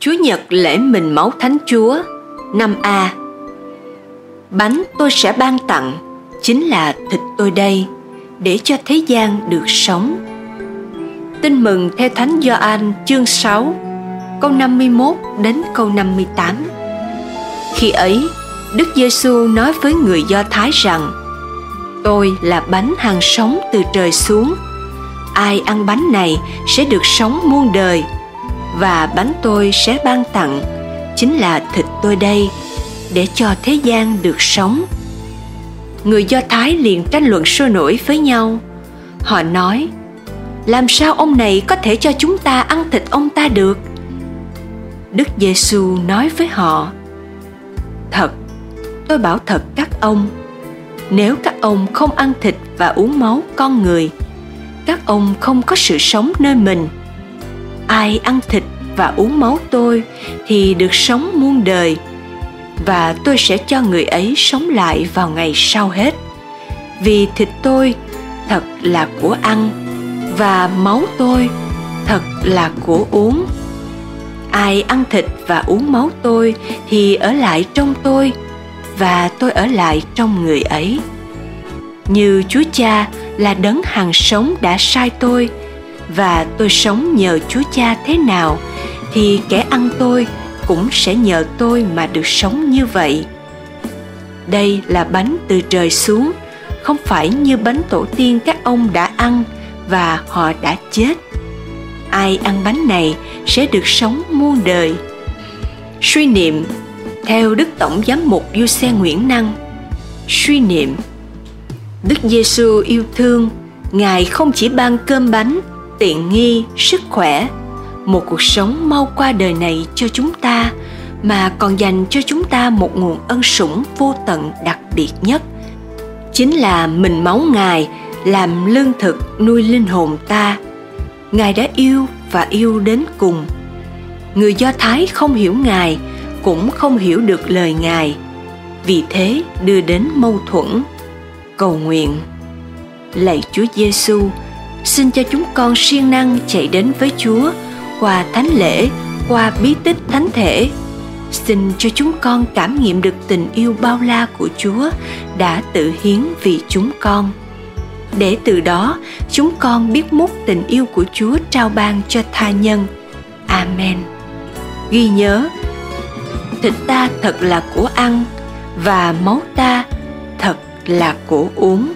Chúa Nhật lễ mình máu Thánh Chúa năm a Bánh tôi sẽ ban tặng chính là thịt tôi đây để cho thế gian được sống. Tin mừng theo Thánh Gioan chương 6 câu 51 đến câu 58. Khi ấy, Đức Giêsu nói với người Do Thái rằng: Tôi là bánh hàng sống từ trời xuống. Ai ăn bánh này sẽ được sống muôn đời và bánh tôi sẽ ban tặng. Chính là thịt tôi đây, để cho thế gian được sống. Người do thái liền tranh luận sôi nổi với nhau. Họ nói, làm sao ông này có thể cho chúng ta ăn thịt ông ta được? Đức giêsu nói với họ, thật, tôi bảo thật các ông, nếu các ông không ăn thịt và uống máu con người, các ông không có sự sống nơi mình ai ăn thịt và uống máu tôi thì được sống muôn đời, và tôi sẽ cho người ấy sống lại vào ngày sau hết. Vì thịt tôi thật là của ăn, và máu tôi thật là của uống. Ai ăn thịt và uống máu tôi thì ở lại trong tôi, và tôi ở lại trong người ấy. Như chúa cha là đấng hàng sống đã sai tôi và tôi sống nhờ Chúa Cha thế nào thì kẻ ăn tôi cũng sẽ nhờ tôi mà được sống như vậy. Đây là bánh từ trời xuống, không phải như bánh tổ tiên các ông đã ăn và họ đã chết. Ai ăn bánh này sẽ được sống muôn đời. Suy niệm theo Đức Tổng Giám mục Du Xe Nguyễn Năng Suy niệm Đức Giêsu yêu thương, Ngài không chỉ ban cơm bánh tiện nghi, sức khỏe, một cuộc sống mau qua đời này cho chúng ta, mà còn dành cho chúng ta một nguồn ân sủng vô tận đặc biệt nhất. Chính là mình máu ngài làm lương thực nuôi linh hồn ta. Ngài đã yêu và yêu đến cùng. Người do thái không hiểu ngài, cũng không hiểu được lời ngài. Vì thế đưa đến mâu thuẫn, cầu nguyện. Lạy chúa giêsu xin cho chúng con siêng năng chạy đến với Chúa qua thánh lễ, qua bí tích thánh thể. Xin cho chúng con cảm nghiệm được tình yêu bao la của Chúa đã tự hiến vì chúng con. Để từ đó chúng con biết mút tình yêu của Chúa trao ban cho tha nhân. Amen. Ghi nhớ, thịt ta thật là của ăn và máu ta thật là của uống